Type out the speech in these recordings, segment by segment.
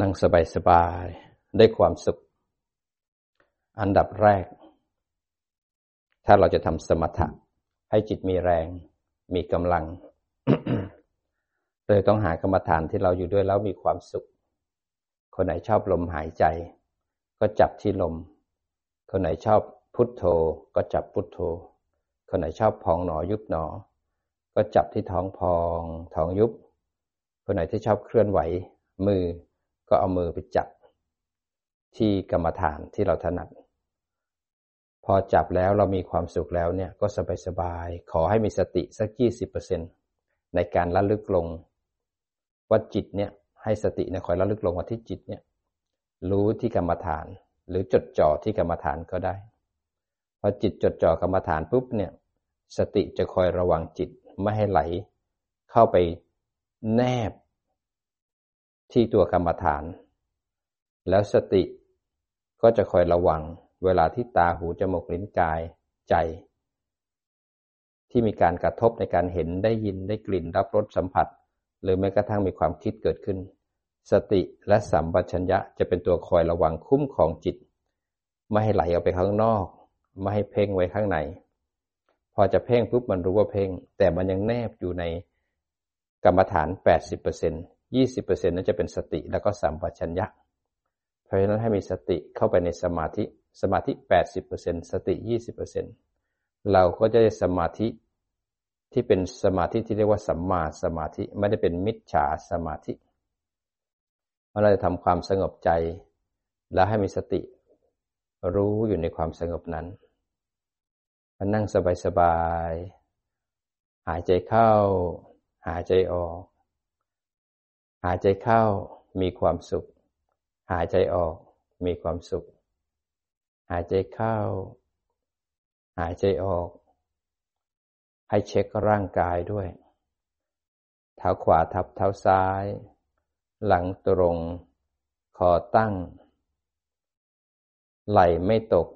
นั่งสบายๆ ได้ความสุข อันดับแรก ถ้าเราจะทำสมถะ ให้จิตมีแรง มีกำลังเลยต้องหากรรมฐานที่เราอยู่ด้วยแล้วมีความสุข คนไหนชอบลมหายใจ ก็จับที่ลม คนไหนชอบพุทโธ ก็จับพุทโธ คนไหนชอบพองหนอยุบหนอ ก็จับที่ท้องพอง ท้องยุบ คนไหนที่ชอบเคลื่อนไหว มือ ก็เอามือไปจับที่กรรมฐานที่เราถนัด พอจับแล้วเรามีความสุขแล้วเนี่ยก็สบายสบาย ขอให้มีสติสักยี่สิบเปอร์เซ็นในการระลึกลงว่าจิตเนี่ยให้สติเนี่ยคอยระลึกลงว่าที่จิตเนี่ยรู้ที่กรรมฐาน หรือจดจ่อที่กรรมฐานก็ได้ พอจิตจดจ่อกรรมฐานปุ๊บเนี่ยสติจะคอยระวังจิตไม่ให้ไหล เข้าไปแนบ ที่ตัวกรรมฐาน แล้วสติก็จะคอยระวังเวลาที่ตาหูจมูกลิ้นกายใจ ที่มีการกระทบในการเห็นได้ยินได้กลิ่นรับรสสัมผัส หรือแม้กระทั่งมีความคิดเกิดขึ้น สติและสัมปชัญญะจะเป็นตัวคอยระวังคุ้มของจิต ไม่ให้ไหลออกไปข้างนอก ไม่ให้เพ่งไว้ข้างในพอจะเพ่งปุ๊บมันรู้ว่าเพ่ง แต่มันยังแนบอยู่ในกรรมฐาน 80% ยี่สิบเปอร์เซ็นนั้นจะเป็นสติแล้วก็สัมปชัญญะ เพราะฉะนั้นให้มีสติเข้าไปในสมาธิ สมาธิแปดสิบเปอร์เซ็นสติยี่สิบเปอร์เซ็นเราก็จะได้สมาธิที่เป็นสมาธิที่เรียกว่าสัมมาสมาธิไม่ได้เป็นมิจฉาสมาธิเราจะทำความสงบใจ แล้วให้มีสติรู้อยู่ในความสงบนั้นมานั่งสบายๆหายใจเข้า หายใจออก หายใจเข้ามีความสุข หายใจออกมีความสุข หายใจเข้า หายใจออก ให้เช็คร่างกายด้วย เท้าขวาทับเท้าซ้าย หลังตรง คอตั้ง ไหล่ไม่ตก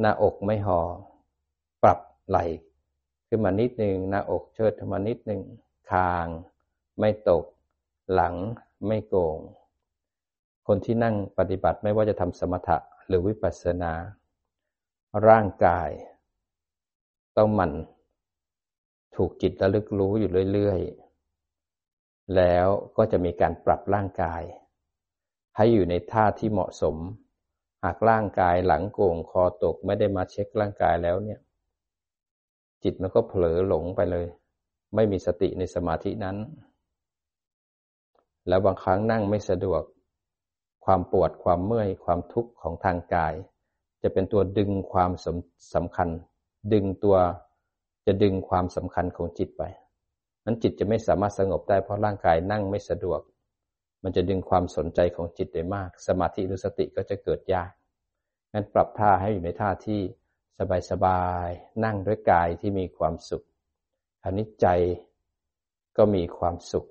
หน้าอกไม่หอ่อปรับไหล่ขึ้นมานิดหนึ่งหน้าอกเชิดขึ้นมานิดหนึ่งคางไม่ตก หลังไม่โกง คนที่นั่งปฏิบัติไม่ว่าจะทำสมถะหรือวิปัสสนา ร่างกาย ต้องมันถูกจิตระลึกรู้อยู่เรื่อยๆ แล้วก็จะมีการปรับร่างกาย ให้อยู่ในท่าที่เหมาะสม หากร่างกายหลังโก่งคอตกไม่ได้มาเช็คร่างกายแล้วเนี่ย จิตมันก็เผลอหลงไปเลย ไม่มีสติในสมาธินั้น แล้วบางครั้งนั่งไม่สะดวก ความปวดความเมื่อยความทุกข์ของทางกาย จะเป็นตัวดึงความสำสำคัญ ดึงตัวจะดึงความสำคัญของจิตไปนั้นจิตจะไม่สามารถสงบได้เพราะร่างกายนั่งไม่สะดวก มันจะดึงความสนใจของจิตได้มาก สมาธิหรือสติก็จะเกิดยากงั้นปรับท่าให้อยู่ในท่าที่สบายๆนั่งด้วยกายที่มีความสุขอันนี้ใจก็มีความสุข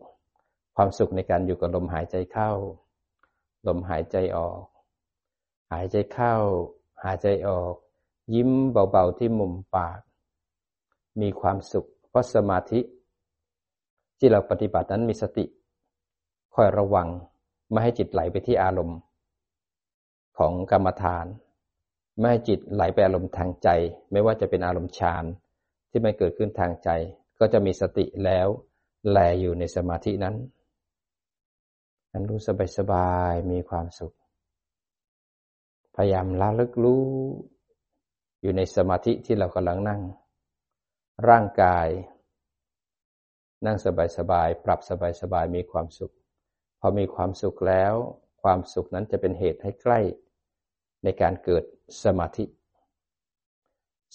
ความสุขในการอยู่กับลมหายใจเข้า ลมหายใจออก หายใจเข้า หายใจออก ยิ้มเบาๆที่มุมปาก มีความสุข เพราะสมาธิ ที่เราปฏิบัตินั้นมีสติ คอยระวังไม่ให้จิตไหลไปที่อารมณ์ ของกรรมฐาน ไม่ให้จิตไหลไปอารมณ์ทางใจ ไม่ว่าจะเป็นอารมณ์ฌานที่ไม่เกิดขึ้นทางใจ ก็จะมีสติแล้วแลอยู่ในสมาธินั้น นรู้สบายสบายมีความสุข พยายามละลึกรู้ อยู่ในสมาธิที่เรากำลังนั่ง ร่างกาย นั่งสบายสบาย ปรับสบายสบายมีความสุข พอมีความสุขแล้ว ความสุขนั้นจะเป็นเหตุให้ใกล้ ในการเกิดสมาธิ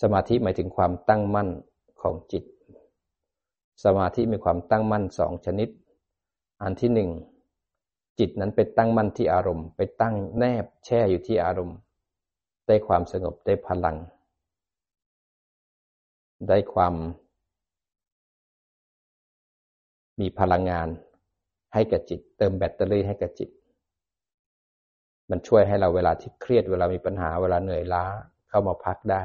สมาธิหมายถึงความตั้งมั่นของจิต สมาธิมีความตั้งมั่นสองชนิด อันที่หนึ่ง จิตนั้นไปตั้งมั่นที่อารมณ์ ไปตั้งแนบแช่อยู่ที่อารมณ์ ได้ความสงบได้พลัง ได้ความ มีพลังงานให้กับจิต เติมแบตเตอรี่ให้กับจิต มันช่วยให้เราเวลาที่เครียดเวลามีปัญหาเวลาเหนื่อยล้าเข้ามาพักได้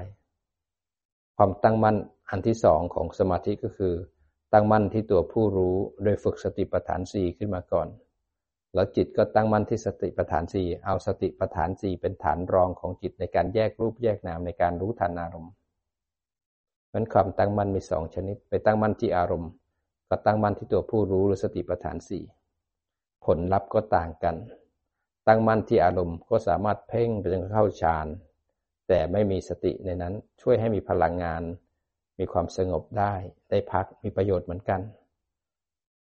ความตั้งมั่นอันที่สองของสมาธิก็คือ ตั้งมั่นที่ตัวผู้รู้โดยฝึกสติปัฏฐานสี่ขึ้นมาก่อน แล้วจิตก็ตั้งมั่นที่สติปัฏฐานสี่เอาสติปัฏฐานสี่เป็นฐานรองของจิตในการแยกรูปแยกนามในการรู้ทันอารมณ์มันความตั้งมั่นมีสองชนิด ไปตั้งมั่นที่อารมณ์ ก็ตั้งมั่นที่ตัวผู้รู้หรือสติปัฏฐานสี่ผลลัพธ์ก็ต่างกัน ตั้งมั่นที่อารมณ์ก็สามารถเพ่งไปจนเข้าฌานแต่ไม่มีสติในนั้นช่วยให้มีพลังงาน มีความสงบได้ได้พักมีประโยชน์เหมือนกัน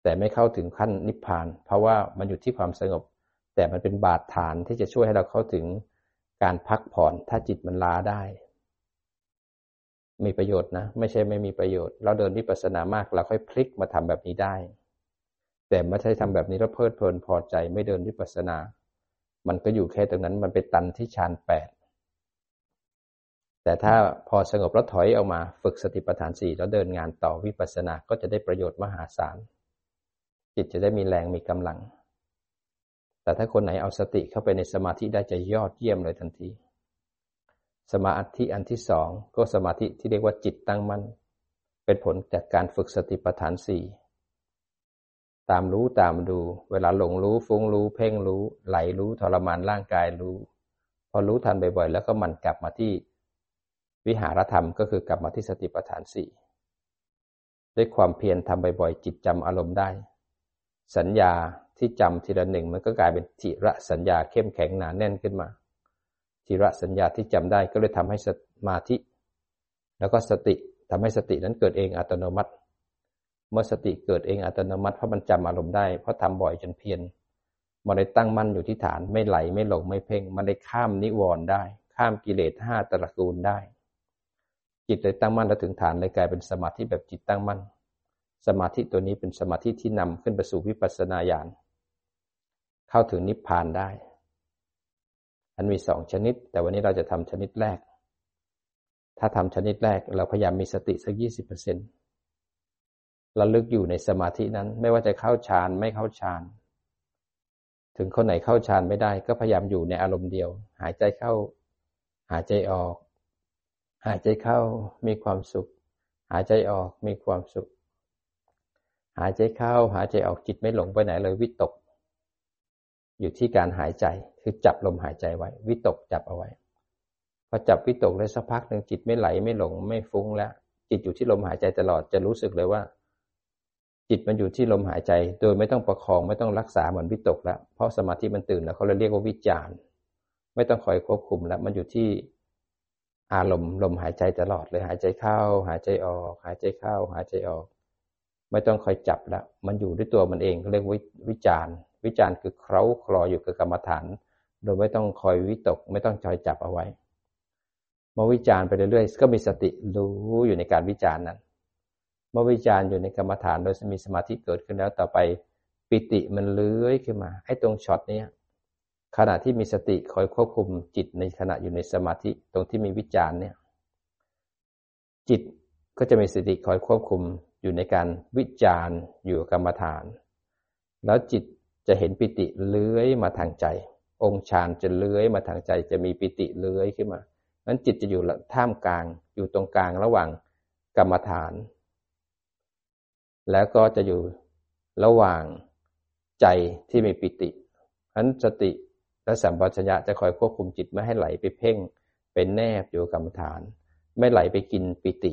แต่ไม่เข้าถึงขั้นนิพพาน เพราะว่ามันอยู่ที่ความสงบ แต่มันเป็นบาดฐานที่จะช่วยให้เราเข้าถึงการพักผ่อนถ้าจิตมันล้าได้ มีประโยชน์นะ ไม่ใช่ไม่มีประโยชน์ เราเดินวิปัสสนามากเราค่อยพลิกมาทำแบบนี้ได้ แต่ไม่ใช่ทำแบบนี้แล้วเพลิดเพลินพอใจไม่เดินวิปัสสนา มันก็อยู่แค่ตรงนั้นมันไปตันที่ฌานแปดแต่ถ้าพอสงบแล้วถอยออกมาฝึกสติปัฏฐานสี่แล้วเดินงานต่อวิปัสสนาก็จะได้ประโยชน์มหาศาล จิตจะได้มีแรงมีกำลัง แต่ถ้าคนไหนเอาสติเข้าไปในสมาธิได้จะยอดเยี่ยมเลยทันที สมาธิอันที่สองก็สมาธิที่เรียกว่าจิตตั้งมั่น เป็นผลจากการฝึกสติปัฏฐานสี่ตามรู้ตามดู เวลาหลงรู้ฟุ้งรู้ เพ่งรู้ ไหลรู้ทรมานร่างกายรู้ พอรู้ทันบ่อยๆ แล้วก็มันกลับมาที่วิหารธรรมก็คือกลับมาที่สติปัฏฐานสี่ด้วยความเพียรทำบ่อยๆ จิตจำอารมณ์ได้ สัญญาที่จำทีละหนึ่งมันก็กลายเป็นจิระสัญญาเข้มแข็งหนาแน่นขึ้นมาจิระสัญญาที่จำได้ก็เลยทำให้สมาธิ แล้วก็สติทำให้สตินั้นเกิดเองอัตโนมัติ เมื่อสติเกิดเองอัตโนมัติเพราะมันจำอารมณ์ได้เพราะทำบ่อยจนเพียรมันได้ตั้งมั่นอยู่ที่ฐานไม่ไหลไม่หลงไม่เพ่ง มันได้ข้ามนิวรณ์ได้ ข้ามกิเลสห้าตระกูลได้ จิตเลยตั้งมั่นแล้วถึงฐานเลยกลายเป็นสมาธิแบบจิตตั้งมั่น สมาธิตัวนี้เป็นสมาธิที่นำขึ้นไปสู่วิปัสสนาญาณเข้าถึงนิพพานได้ อันมีสองชนิด แต่วันนี้เราจะทำชนิดแรก ถ้าทำชนิดแรกเราพยายามมีสติสักยี่สิบเปอร์เซ็นต์ระลึกอยู่ในสมาธินั้น ไม่ว่าจะเข้าฌานไม่เข้าฌานถึงคนไหนเข้าฌานไม่ได้ ก็พยายามอยู่ในอารมณ์เดียว หายใจเข้า หายใจออก หายใจเข้ามีความสุข หายใจออกมีความสุข หายใจเข้าหายใจออกจิตไม่หลงไปไหนเลยวิตก อยู่ที่การหายใจคือจับลมหายใจไว้ วิตกจับเอาไว้พอจับวิตกได้สักพักหนึ่งจิตไม่ไหลไม่หลงไม่ฟุ้งแล้ว จิตอยู่ที่ลมหายใจตลอดจะรู้สึกเลยว่า จิตมันอยู่ที่ลมหายใจ โดยไม่ต้องประคองไม่ต้องรักษาเหมือนวิตกแล้ว เพราะสมาธิมันตื่นแล้วเขาเลยเรียกว่าวิจารไม่ต้องคอยควบคุมแล้ว มันอยู่ที่อารมณ์ลมหายใจตลอดเลยหายใจเข้า หายใจออก หายใจเข้า หายใจออก ไม่ต้องคอยจับแล้ว มันอยู่ด้วยตัวมันเองเรียกวิวิจารวิจารคือเคล้าคลออยู่กับกรรมฐาน โดยไม่ต้องคอยวิตก ไม่ต้องคอยจับเอาไว้เมื่อวิจารไปเรื่อยๆ ก็มีสติรู้อยู่ในการวิจารนั้นเมื่อวิจารอยู่ในกรรมฐานโดยมีสมาธิเกิดขึ้นแล้วต่อไปปิติมันเลื้อยขึ้นมาไอ้ตรงช็อตนี้ขณะที่มีสติคอยควบคุมจิตในขณะอยู่ในสมาธิตรงที่มีวิจารเนี่ยจิตก็จะมีสติคอยควบคุม อยู่ในการวิจารณ์อยู่กรรมฐาน แล้วจิตจะเห็นปิติเลื้อยมาทางใจ องค์ฌานจะเลื้อยมาทางใจ จะมีปิติเลื้อยขึ้นมานั้นจิตจะอยู่ท่ามกลางอยู่ตรงกลางระหว่างกรรมฐาน แล้วก็จะอยู่ระหว่างใจที่มีปิตินั้นสติและสัมปชัญญะจะคอยควบคุมจิตไม่ให้ไหลไปเพ่งเป็นแนบอยู่กรรมฐาน ไม่ไหลไปกินปิติ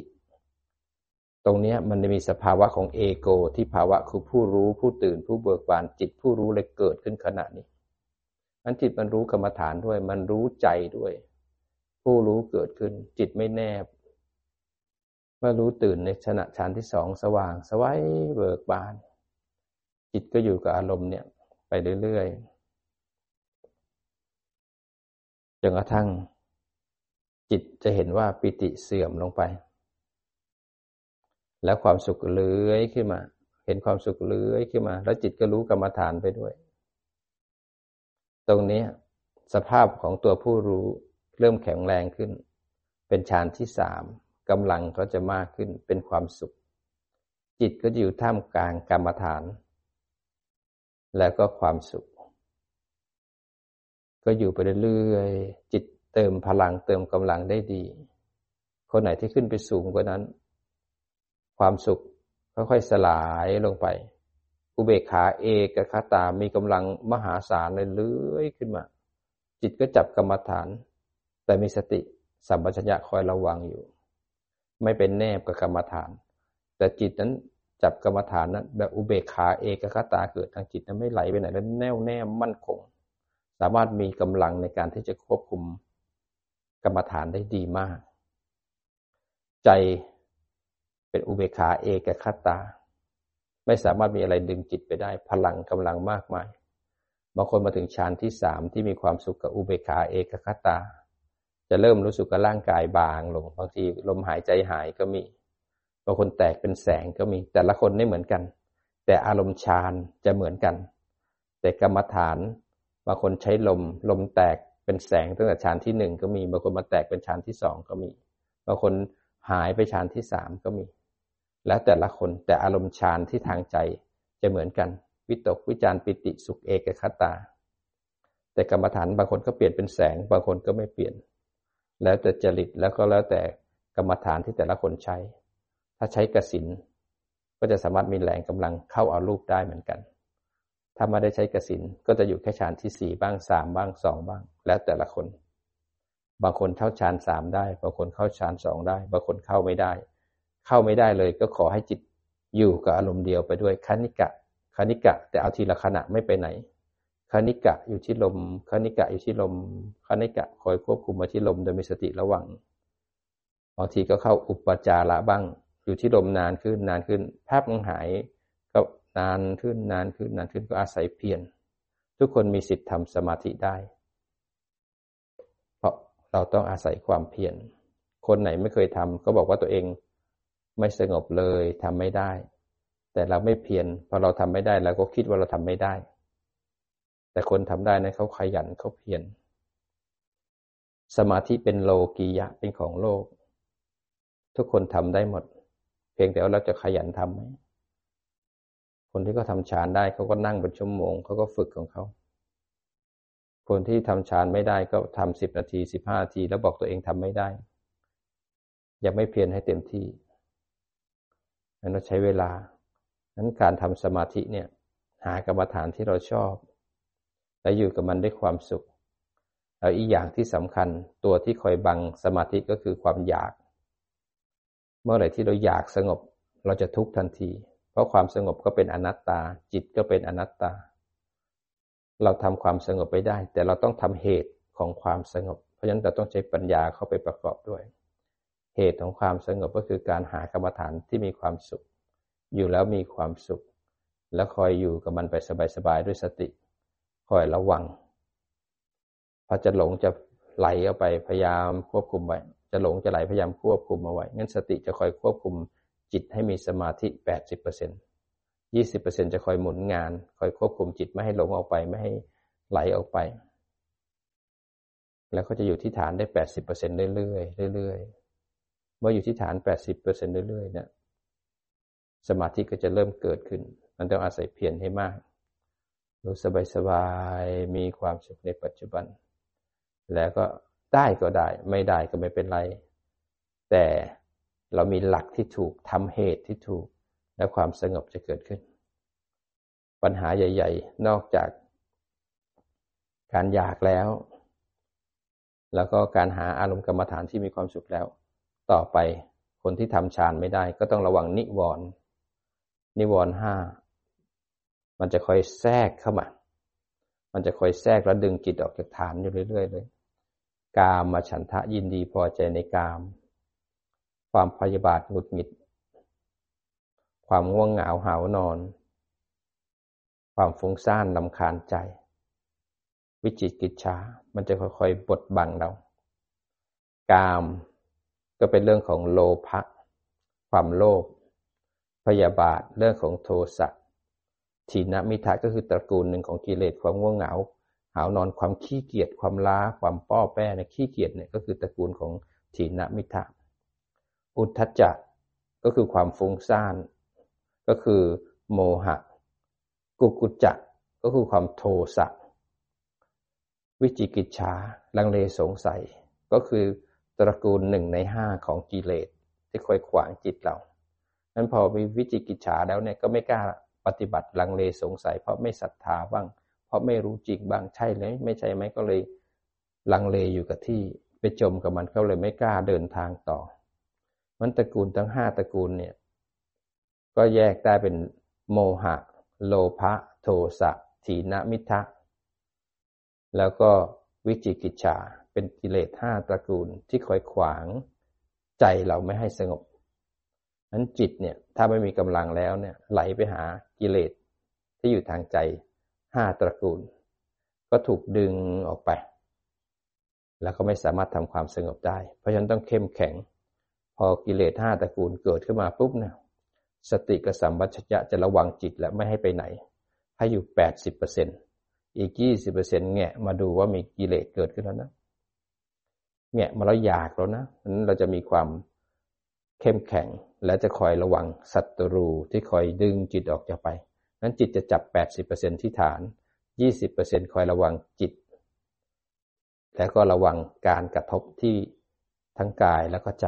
ตรงนี้มันจะมีสภาวะของเอโก ที่ภาวะคือผู้รู้ผู้ตื่นผู้เบิกบานจิตผู้รู้เลยเกิดขึ้นขณะนี้มันจิตมันรู้กรรมฐานด้วย มันรู้ใจด้วย ผู้รู้เกิดขึ้น จิตไม่แนบ เมื่อรู้ตื่นในขณะฌานที่สองสว่างสวัยเบิกบาน จิตก็อยู่กับอารมณ์เนี่ยไปเรื่อยๆจนกระทั่ง จิตจะเห็นว่าปิติเสื่อมลงไป แล้วความสุขเลื้อยขึ้นมา เห็นความสุขเลื้อยขึ้นมา แล้วจิตก็รู้กรรมฐานไปด้วย ตรงนี้สภาพของตัวผู้รู้เริ่มแข็งแรงขึ้น เป็นฌานที่สามกำลังก็จะมากขึ้นเป็นความสุข จิตก็จะอยู่ท่ามกลางกรรมฐาน แล้วก็ความสุข ก็อยู่ไปเรื่อยๆจิตเติมพลังเติมกำลังได้ดี คนไหนที่ขึ้นไปสูงกว่านั้น ความสุขค่อยๆสลายลงไป อุเบกขาเอกคตามีกำลังมหาศาลเลยเลื้อยขึ้นมา จิตก็จับกรรมฐาน แต่มีสติสัมปชัญญะคอยระวังอยู่ ไม่เป็นแนบกับกรรมฐาน แต่จิตนั้นจับกรรมฐานนั้นแบบอุเบกขาเอกคตาเกิดทางจิตนั้นไม่ไหลไปไหนแล้วแน่วแน่มั่นคง สามารถมีกำลังในการที่จะควบคุมกรรมฐานได้ดีมาก ใจ เป็นอุเบกขาเอกคตา ไม่สามารถมีอะไรดึงจิตไปได้ พลังกำลังมากมายบางคนมาถึงฌานที่สามที่มีความสุขกับอุเบกขาเอกคตา จะเริ่มรู้สึกกับร่างกายบางลงบางทีลมหายใจหายก็มีบางคนแตกเป็นแสงก็มี แต่ละคนไม่เหมือนกัน แต่อารมณ์ฌานจะเหมือนกัน แต่กรรมฐานบางคนใช้ลม ลมแตกเป็นแสงตั้งแต่ฌานที่หนึ่งก็มีบางคนมาแตกเป็นฌานที่สองก็มีบางคนหายไปฌานที่สามก็มี แล้วแต่ละคนแต่อารมณ์ฌานที่ทางใจจะเหมือนกัน วิตกวิจารปิติสุขเอกคตา แต่กรรมฐานบางคนก็เปลี่ยนเป็นแสง บางคนก็ไม่เปลี่ยน แล้วแต่จริตแล้วก็แล้วแต่กรรมฐานที่แต่ละคนใช้ ถ้าใช้กสินก็จะสามารถมีแรงกำลังเข้าเอารูปได้เหมือนกัน ถ้าไม่ได้ใช้กสินก็จะอยู่แค่ฌานที่สี่บ้างสามบ้างสองบ้าง แล้วแต่ละคน บางคนเข้าฌานสามได้ บางคนเข้าฌานสองได้ บางคนเข้าไม่ได้ เข้าไม่ได้เลย ก็ขอให้จิตอยู่กับอารมณ์เดียวไปด้วยคณิกะคณิกะ แต่เอาทีละขณะไม่ไปไหนคณิกะอยู่ที่ลมคณิกะอยู่ที่ลมคณิกะคอยควบคุมมาที่ลมโดยมีสติระวังบางทีก็เข้าอุปจาระบ้าง อยู่ที่ลมนานขึ้นนานขึ้นภาพมันหายก็นานขึ้นนานขึ้นนานขึ้นก็อาศัยเพียรทุกคนมีสิทธิ์ทำสมาธิได้ เพราะเราต้องอาศัยความเพียรคนไหนไม่เคยทำก็บอกว่าตัวเอง ไม่สงบเลยทำไม่ได้ แต่เราไม่เพียรพอเราทำไม่ได้เราก็คิดว่าเราทำไม่ได้ แต่คนทำได้นะเขาขยันเขาเพียรสมาธิเป็นโลกียะเป็นของโลก ทุกคนทำได้หมด เพียงแต่ว่าเราจะขยันทำไหมคนที่เขาทาฌานได้เขาก็นั่งเป็นชั่วโมงเขาก็ฝึกของเขาคนที่ทำฌานไม่ได้ก็ทำสิบนาทีสิบห้านาที แล้วบอกตัวเองทำไม่ได้ ยังไม่เพียรให้เต็มที่ เราใช้เวลา นั้นการทำสมาธิเนี่ย หากรรมฐานที่เราชอบ และอยู่กับมันด้วยความสุข แล้วอีกอย่างที่สำคัญตัวที่คอยบังสมาธิก็คือความอยาก เมื่อไหร่ที่เราอยากสงบเราจะทุกข์ทันที เพราะความสงบก็เป็นอนัตตา จิตก็เป็นอนัตตา เราทำความสงบไปได้ แต่เราต้องทำเหตุของความสงบ เพราะฉะนั้นเราต้องใช้ปัญญาเข้าไปประกอบด้วย เหตุของความสงบก็คือการหากรรมฐานที่มีความสุข อยู่แล้วมีความสุข แล้วคอยอยู่กับมันไปสบายๆด้วยสติ คอยระวังพอจะหลงจะไหลออกไปพยายามควบคุมไว้ จะหลงจะไหลพยายามควบคุมเอาไว้งั้นสติจะคอยควบคุมจิตให้มีสมาธิแปดสิบเปอร์เซ็นยี่สิบเปอร์เซ็นจะคอยหมุนงาน คอยควบคุมจิตไม่ให้หลงออกไปไม่ให้ไหลออกไป แล้วก็จะอยู่ที่ฐานได้แปดสิบเปอร์เซ็นเรื่อยๆเรื่อยๆ มื่ออยู่ที่ฐาน80%เรื่อยๆเนี่ยสมาธิก็จะเริ่มเกิดขึ้น มันต้องอาศัยเพียรให้มากรู้สบายๆมีความสุขในปัจจุบัน แล้วก็ได้ก็ได้ ไม่ได้ก็ไม่เป็นไร แต่เรามีหลักที่ถูกทำเหตุที่ถูก และความสงบจะเกิดขึ้น ปัญหาใหญ่ ๆ นอกจาก การอยากแล้ว แล้วก็การหาอารมณ์กรรมฐานที่มีความสุขแล้ว ต่อไปคนที่ทำฌานไม่ได้ ก็ต้องระวังนิวรณ์นิวรณ์ห้ามันจะคอยแทรกเข้ามา มันจะคอยแทรกแล้วดึงจิตออกจากฐานอยู่เรื่อยๆเลยกามมาฉันทะยินดีพอใจในกาม ความพยาบาทหงุดหงิด ความง่วงเหงาหาวนอน ความฟุ้งซ่านลำคาญใจ วิจิตกิจฉามันจะค่อยๆบดบังเรา กาม ก็เป็นเรื่องของโลภะความโลภพยาบาทเรื่องของโทสะทีนมิทะก็คือตระกูลหนึ่งของกิเลสความง่วงเหงา หาวนอนความขี้เกียจความล้า ความป้อแป้เนี่ยขี้เกียจเนี่ยก็คือตระกูลของทีนมิทะอุทธัจจะก็คือความฟุ้งซ่าน ก็คือโมหะ กุกุจจะก็คือความโทสะวิจิกิจฉาลังเลสงสัย ก็คือ ตระกูลหนึ่งในห้าของกิเลสที่คอยขวางจิตเรานั้นพอมีวิจิกิจฉาแล้วเนี่ยก็ไม่กล้าปฏิบัติลังเลสงสัย เพราะไม่ศรัทธาบ้าง เพราะไม่รู้จริงบ้างใช่ไหมไม่ใช่ไหมก็เลยลังเลอยู่กับที่ไปจมกับมันก็เลยไม่กล้าเดินทางต่อ มันตระกูลทั้งห้าตระกูลเนี่ยก็แยกได้เป็นโมหะ โลภะโทสะถีนมิทะ แล้วก็วิจิกิจฉา เป็นกิเลสห้าตระกูลที่คอยขวางใจเราไม่ให้สงบนั้นจิตเนี่ยถ้าไม่มีกำลังแล้วเนี่ยไหลไปหากิเลสที่อยู่ทางใจห้าตระกูล ก็ถูกดึงออกไป แล้วก็ไม่สามารถทำความสงบได้ เพราะฉะนั้นต้องเข้มแข็ง พอกิเลสห้าตระกูลเกิดขึ้นมาปุ๊บเนี่ยสติกับสัมปชัญญะจะระวังจิตและไม่ให้ไปไหน ให้อยู่แปดสิบเปอร์เซ็นอีกยี่สิบเปอร์เซ็นแงะมาดูว่ามีกิเลสเกิดขึ้นแล้วนะ แงะมาแล้วอยากแล้วนะนั้นเราจะมีความเข้มแข็งและจะคอยระวังศัตรูที่คอยดึงจิตออกจากไป นั้นจิตจะจับ 80%ที่ฐาน 20%คอยระวังจิต แล้วก็ระวังการกระทบที่ทั้งกายแล้วก็ใจ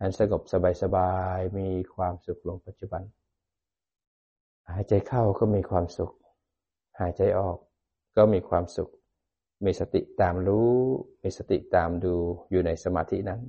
นั้นสงบสบายๆ มีความสุขลงปัจจุบัน หายใจเข้าก็มีความสุข หายใจออกก็มีความสุข มีสติตามรู้ มีสติตามดูอยู่ในสมาธินั้น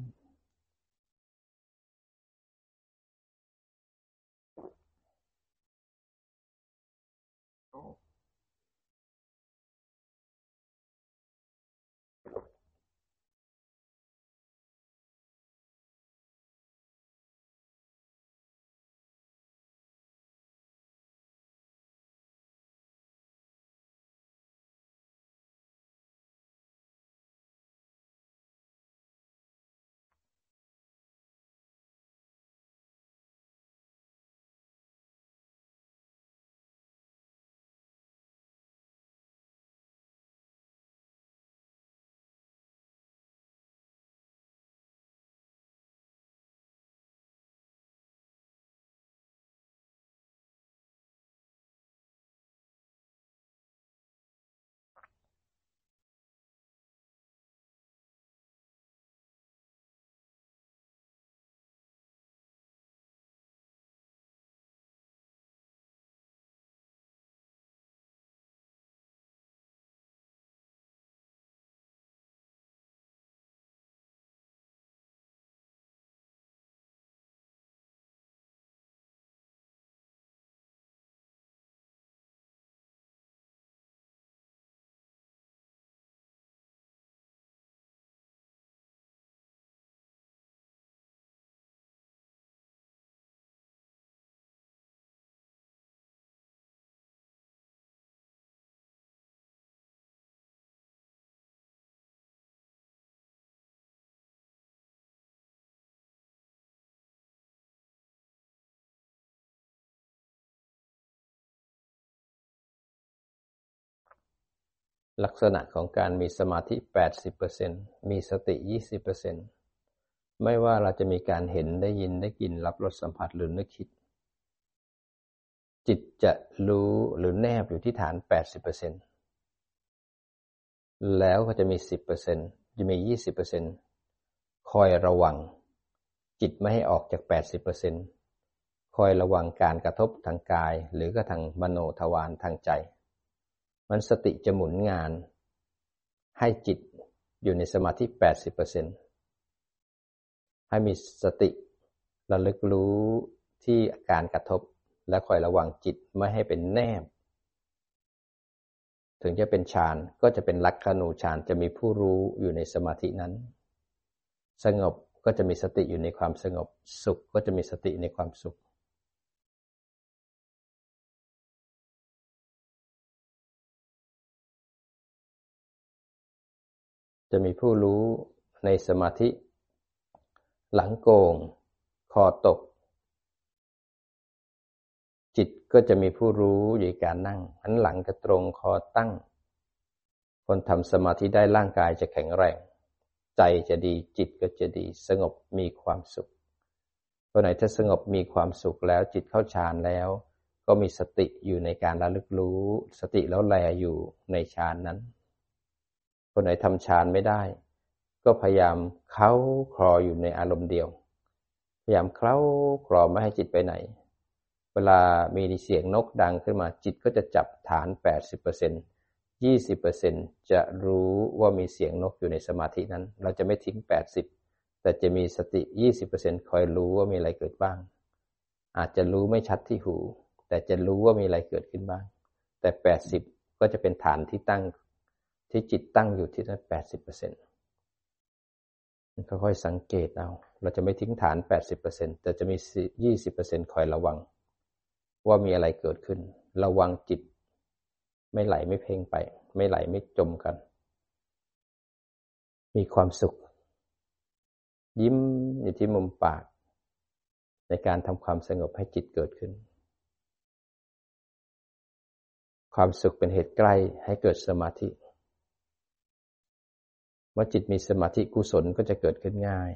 ลักษณะของการมีสมาธิ 80%มีสติ 20%ไม่ว่าเราจะมีการเห็นได้ยินได้กินรับรสสัมผัสหรือนึกคิด จิตจะรู้หรือแนบอยู่ที่ฐาน 80%แล้วก็จะมี 10%จะมี 20%คอยระวัง จิตไม่ให้ออกจาก 80%คอยระวังการกระทบทางกายหรือก็ทางมโนทวารทางใจ มันสติจะหมุนงาน ให้จิตอยู่ในสมาธิแปดสิบเปอร์เซ็นให้มีสติระลึกรู้ที่อาการกระทบและคอยระวังจิตไม่ให้เป็นแนบ ถึงจะเป็นฌานก็จะเป็นลักขณูฌานจะมีผู้รู้อยู่ในสมาธินั้น สงบก็จะมีสติอยู่ในความสงบ สุขก็จะมีสติในความสุข จะมีผู้รู้ในสมาธิ หลังโกง คอตก จิตก็จะมีผู้รู้อยู่การนั่งหันหลังกระตรงคอตั้ง คนทำสมาธิได้ร่างกายจะแข็งแรง ใจจะดีจิตก็จะดี สงบมีความสุขคนไหนถ้าสงบมีความสุขแล้วจิตเข้าฌานแล้ว ก็มีสติอยู่ในการระลึกรู้ สติแล้วแลอยู่ในฌานนั้น คนไหนทำฌานไม่ได้ ก็พยายามเค้าคลออยู่ในอารมณ์เดียว พยายามเคล้าคลอไม่ให้จิตไปไหนเเวลามีเสียงนกดังขึ้นมาจิตก็จะจับฐาน 80% 20%จะรู้ว่ามีเสียงนกอยู่ในสมาธินั้น เราจะไม่ทิ้ง 80 แต่จะมีสติ 20%คอยรู้ว่ามีอะไรเกิดบ้าง อาจจะรู้ไม่ชัดที่หู แต่จะรู้ว่ามีอะไรเกิดขึ้นบ้าง แต่ 80 ก็จะเป็นฐานที่ตั้ง ที่จิตตั้งอยู่ที่นั้น80%ค่อยๆสังเกตเอา เราจะไม่ทิ้งฐาน 80%แต่จะมี 20%คอยระวัง ว่ามีอะไรเกิดขึ้น ระวังจิต ไม่ไหลไม่เพ่งไป ไม่ไหลไม่จมกัน มีความสุข ยิ้มอยู่ที่มุมปาก ในการทำความสงบให้จิตเกิดขึ้น ความสุขเป็นเหตุใกล้ให้เกิดสมาธิ มื่อจิตมีสมาธิกุศลก็จะเกิดขึ้นง่าย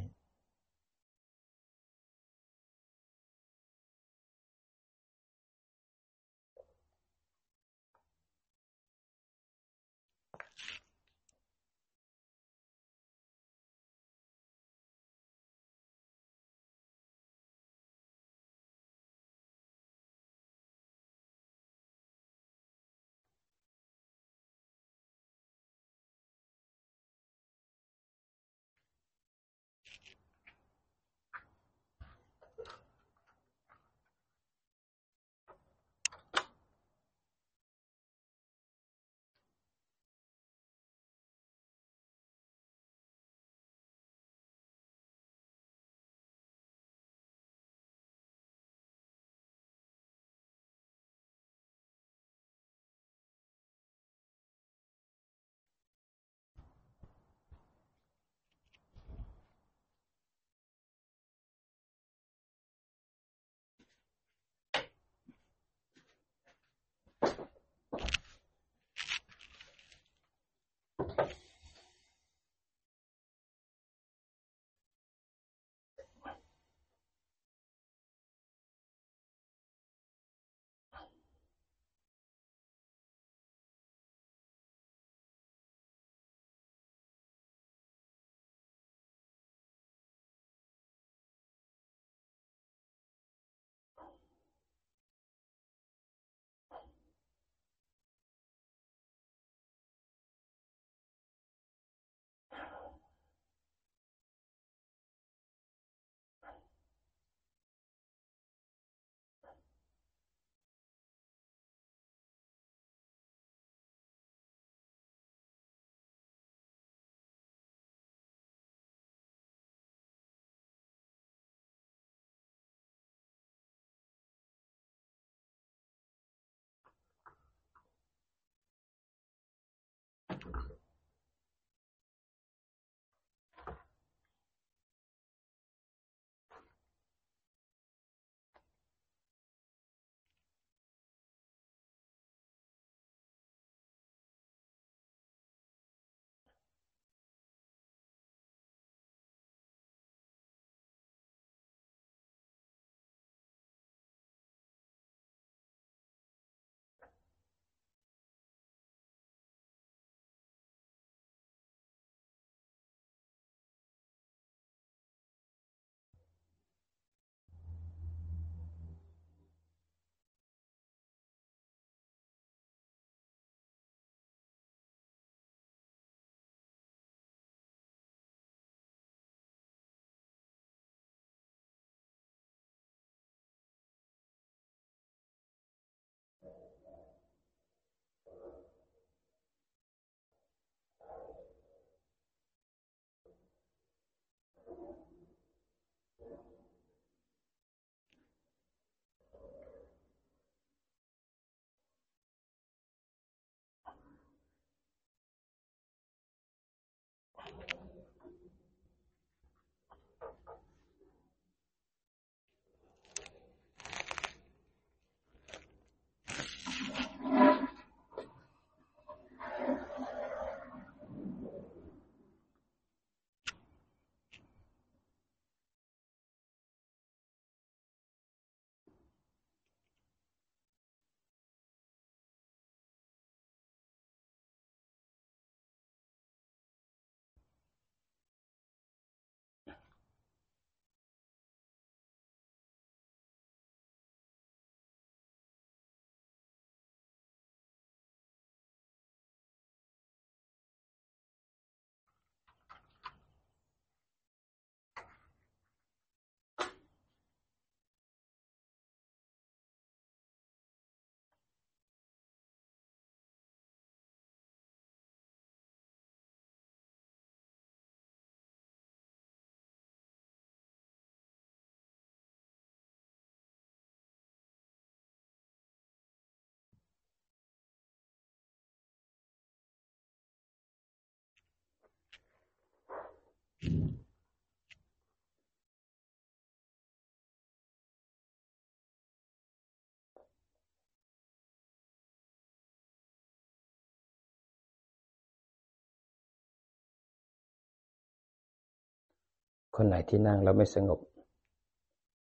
คนไหนที่นั่งแล้วไม่สงบ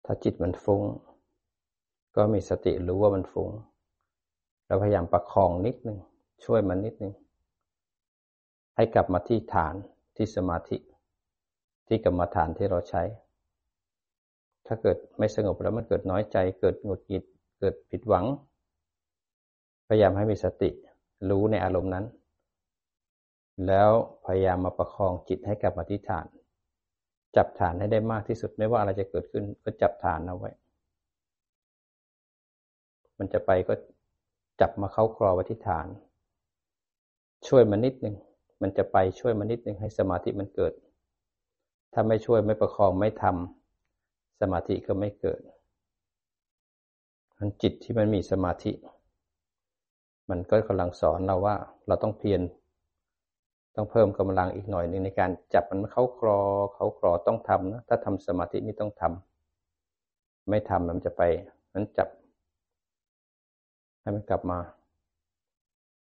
ถ้าจิตมันฟุง้ง ก็มีสติรู้ว่ามันฟุง้ง เราพยายามประคองนิดนึง ช่วยมันนิดนึง ให้กลับมาที่ฐานที่สมาธิ ที่กรรมฐานที่เราใช้ ถ้าเกิดไม่สงบแล้วมันเกิดน้อยใจ เกิดหงุดหงิด เกิดผิดหวัง พยายามให้มีสติรู้ในอารมณ์นั้น แล้วพยายามมาประคองจิตให้กลับมาที่ฐาน จับฐานให้ได้มากที่สุดไม่ว่าอะไรจะเกิดขึ้น ก็จับฐานเอาไว้ มันจะไปก็จับมาเข้าครอไว้ที่ฐาน ช่วยมันนิดหนึ่งมันจะไปช่วยมันนิดหนึ่งให้สมาธิมันเกิด ถ้าไม่ช่วยไม่ประคองไม่ทำสมาธิก็ไม่เกิดมันจิตที่มันมีสมาธิ มันก็กำลังสอนเราว่า เราต้องเพียร ต้องเพิ่มกำลังอีกหน่อยหนึ่งในการจับมันเข้าครอเขาครอต้องทำนะถ้าทำสมาธินี่ต้องทำไม่ทำมันจะไปนั้นจับ ให้มันกลับมา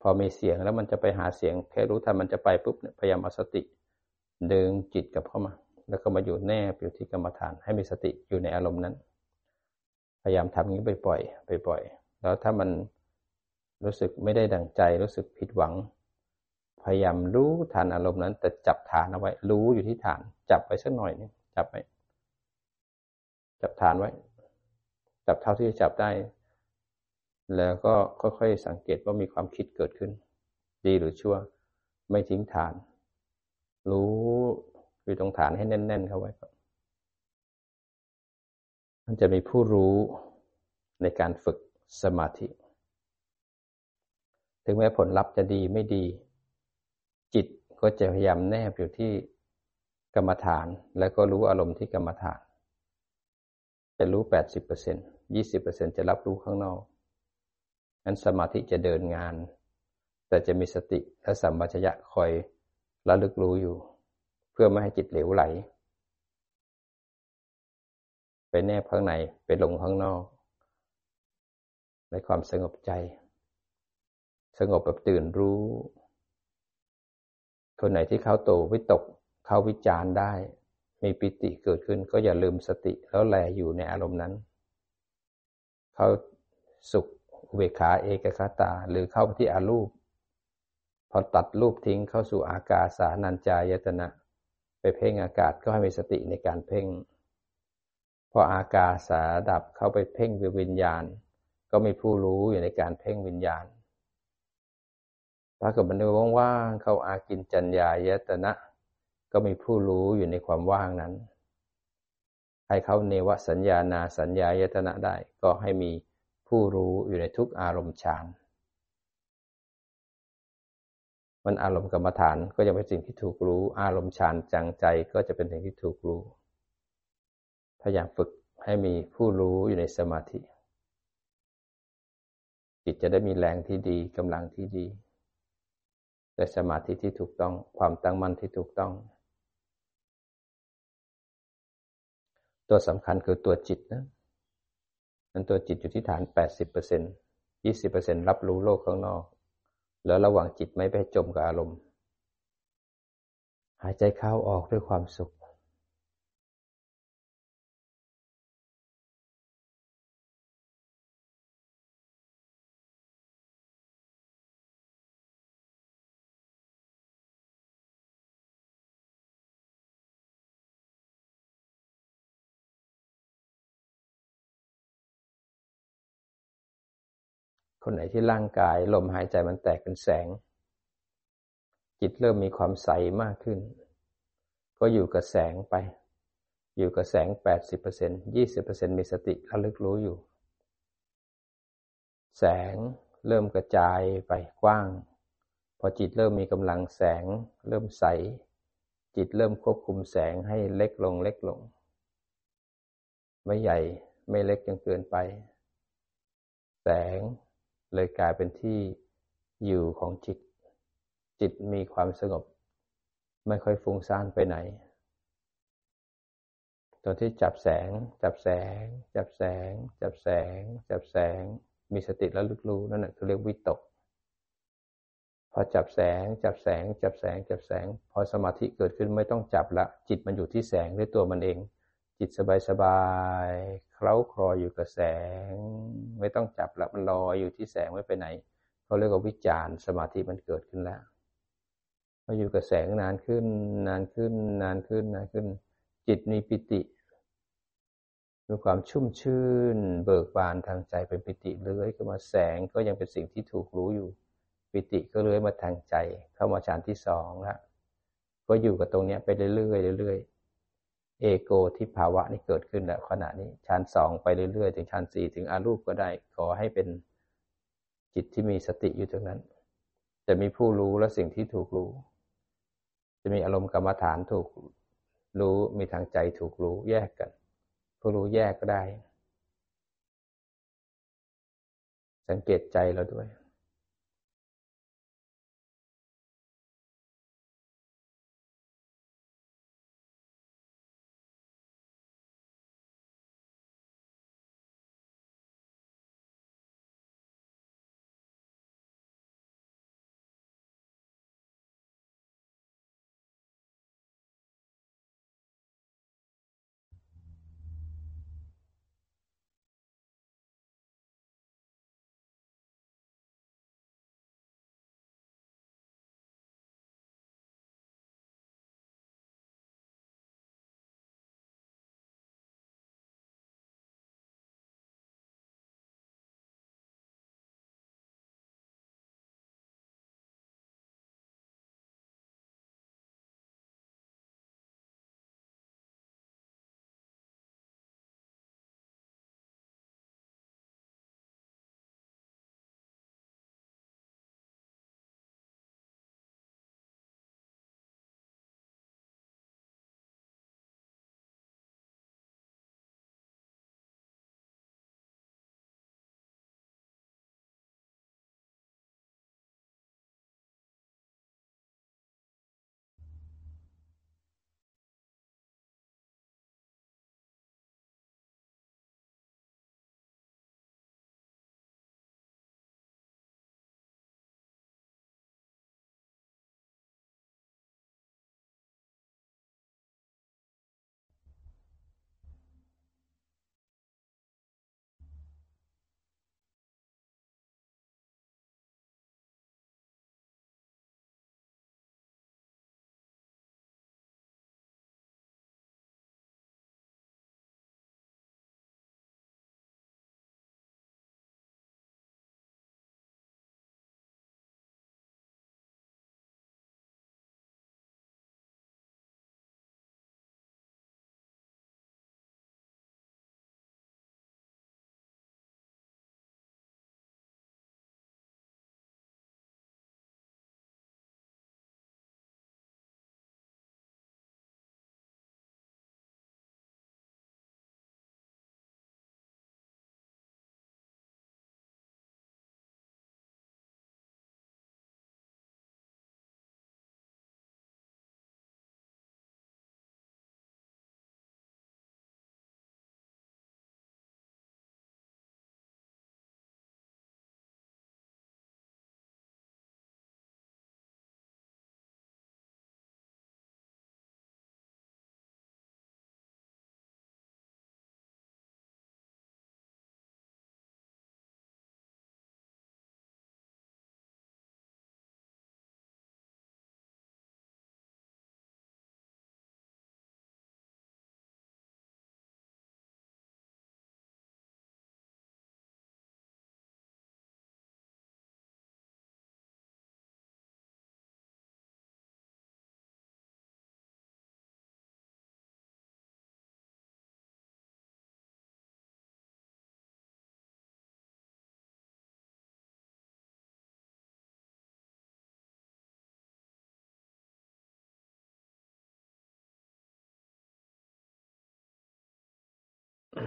พอมีเสียงแล้วมันจะไปหาเสียงแค่รู้ทันมันจะไปปุ๊บเนี่ยพยายามเอาสติดึงจิตกลับเข้ามา แล้วก็มาอยู่แนบอยู่ที่กรรมฐาน ให้มีสติอยู่ในอารมณ์นั้น พยายามทำอย่างนี้ไปปล่อยไปปล่อยแล้วถ้ามันรู้สึกไม่ได้ดังใจรู้สึกผิดหวัง พยายามรู้ทันอารมณ์นั้น แต่จับฐานเอาไว้ รู้อยู่ที่ฐาน จับไปสักหน่อยนึงจับไว้จับฐานไว้ จับเท่าที่จะจับได้ แล้วก็ค่อยๆสังเกตว่ามีความคิดเกิดขึ้น ดีหรือชั่ว ไม่ทิ้งฐาน รู้อยู่ตรงฐานให้แน่น ๆ เข้าไว้ก่อนมันจะมีผู้รู้ในการฝึกสมาธิ ถึงแม้ผลลัพธ์จะดีไม่ดี จิตก็จะพยายามแนบอยู่ที่กรรมฐาน แล้วก็รู้อารมณ์ที่กรรมฐาน จะรู้80% 20%จะรับรู้ข้างนอกนั้นสมาธิจะเดินงาน แต่จะมีสติและสัมปชัญญะคอยระลึกรู้อยู่ เพื่อไม่ให้จิตเหลวไหล ไปแนบข้างในไปลงข้างนอก ในความสงบใจ สงบแบบตื่นรู้ คนไหนที่เข้าโตวิตกเข้าวิจารณ์ได้ มีปิติเกิดขึ้นก็อย่าลืมสติแล้วแลอยู่ในอารมณ์นั้น เขาสุขอุเบกขาเอกคตา หรือเข้าไปที่อารูป พอตัดรูปทิ้งเข้าสู่อากาสานัญจายตนะ ไปเพ่งอากาศก็ให้มีสติในการเพ่ง พออากาสาดับเข้าไปเพ่งวิญญาณ ก็มีผู้รู้อยู่ในการเพ่งวิญญาณ ถ้าเกิดมันว่างๆเข้าอากินจัญญายตนะ ก็มีผู้รู้อยู่ในความว่างนั้น ให้เขาเนวสัญญานาสัญญายตนะได้ ก็ให้มีผู้รู้อยู่ในทุกอารมณ์ฌานมันอารมณ์กรรมฐานก็จะเป็นสิ่งที่ถูกรู้ อารมณ์ฌานจังใจก็จะเป็นสิ่งที่ถูกรู้ พยายามฝึกให้มีผู้รู้อยู่ในสมาธิจิตจะได้มีแรงที่ดีกำลังที่ดี และสมาธิที่ถูกต้อง ความตั้งมั่นที่ถูกต้อง ตัวสำคัญคือตัวจิตนะนั้นตัวจิตอยู่ที่ฐาน 80% 20%รับรู้โลกข้างนอก แล้วระหว่างจิตไม่ไปจมกับอารมณ์ หายใจเข้าออกด้วยความสุข คนไหนที่ร่างกายลมหายใจมันแตกเป็นแสง จิตเริ่มมีความใสมากขึ้น ก็อยู่กับแสงไป อยู่กับแสง 80% 20%มีสติระลึกรู้อยู่ แสงเริ่มกระจายไปกว้าง พอจิตเริ่มมีกำลังแสง เริ่มใส จิตเริ่มควบคุมแสงให้เล็กลงเล็กลง ไม่ใหญ่ไม่เล็กจนเกินไป แสง เลยกลายเป็นที่อยู่ของจิต จิตมีความสงบ ไม่ค่อยฟุ้งซ่านไปไหนตอนที่จับแสง จับแสง จับแสง จับแสง จับแสง มีสติแล้วลึกรู้นั่นแหละเขาเรียกวิตก พอจับแสง จับแสง จับแสง จับแสง พอสมาธิเกิดขึ้นไม่ต้องจับละ จิตมันอยู่ที่แสงด้วยตัวมันเอง จิตสบายสบาย เคล้าคลออยู่กับแสง ไม่ต้องจับละมันลอยอยู่ที่แสงไม่ไปไหนเขาเรียกว่าวิจารสมาธิมันเกิดขึ้นแล้วพออยู่กับแสงนานขึ้น นานขึ้น นานขึ้นนานขึ้น จิตมีปิติมีความชุ่มชื่น เบิกบานทางใจเป็นปิติเลื้อยขึ้นมาแสงก็ยังเป็นสิ่งที่ถูกรู้อยู่ ปิติก็เลื้อยมาทางใจ เข้ามาฌานที่สองแล้วก็อยู่กับตรงนี้ไปเรื่อยๆเรื่อยๆ เอโกที่ภาวะนี่เกิดขึ้นแล้วขณะนี้ฌานสองไปเรื่อยๆ ถึงฌานสี่ถึงอารูปก็ได้ ขอให้เป็นจิตที่มีสติอยู่ตรงนั้น จะมีผู้รู้และสิ่งที่ถูกรู้ จะมีอารมณ์กรรมฐานถูกรู้มีทางใจถูกรู้แยกกัน ผู้รู้แยกก็ได้ สังเกตใจเราด้วย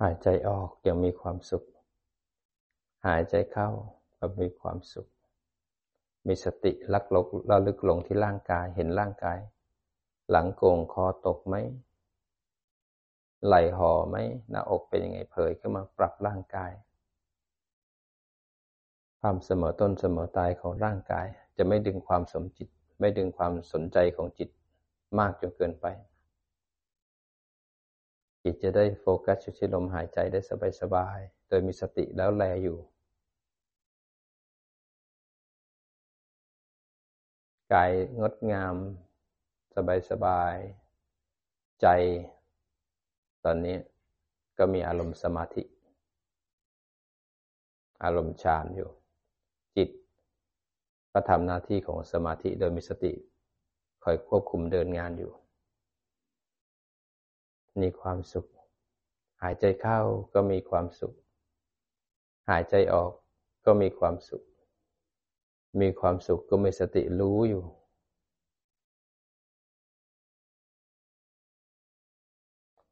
หายใจออกยังมีความสุข หายใจเข้าก็มีความสุข มีสติลักลกระลึกลงที่ร่างกายเห็นร่างกาย หลังโกงคอตกไหมไหลห่อไหมหน้าอกเป็นยังไงเผยขึ้นมาปรับร่างกาย ความเสมอต้นเสมอตายของร่างกาย จะไม่ดึงความสมจิต ไม่ดึงความสนใจของจิตมากจนเกินไป จิตจะได้โฟกัสอยู่ที่ลมหายใจได้สบายๆ โดยมีสติแล้วแลอยู่ กายงดงาม สบายๆ ใจ ตอนนี้ก็มีอารมณ์สมาธิ อารมณ์ฌานอยู่ จิตก็ทำหน้าที่ของสมาธิโดยมีสติ คอยควบคุมเดินงานอยู่ มีความสุข หายใจเข้าก็มีความสุข หายใจออกก็มีความสุข มีความสุขก็มีสติรู้อยู่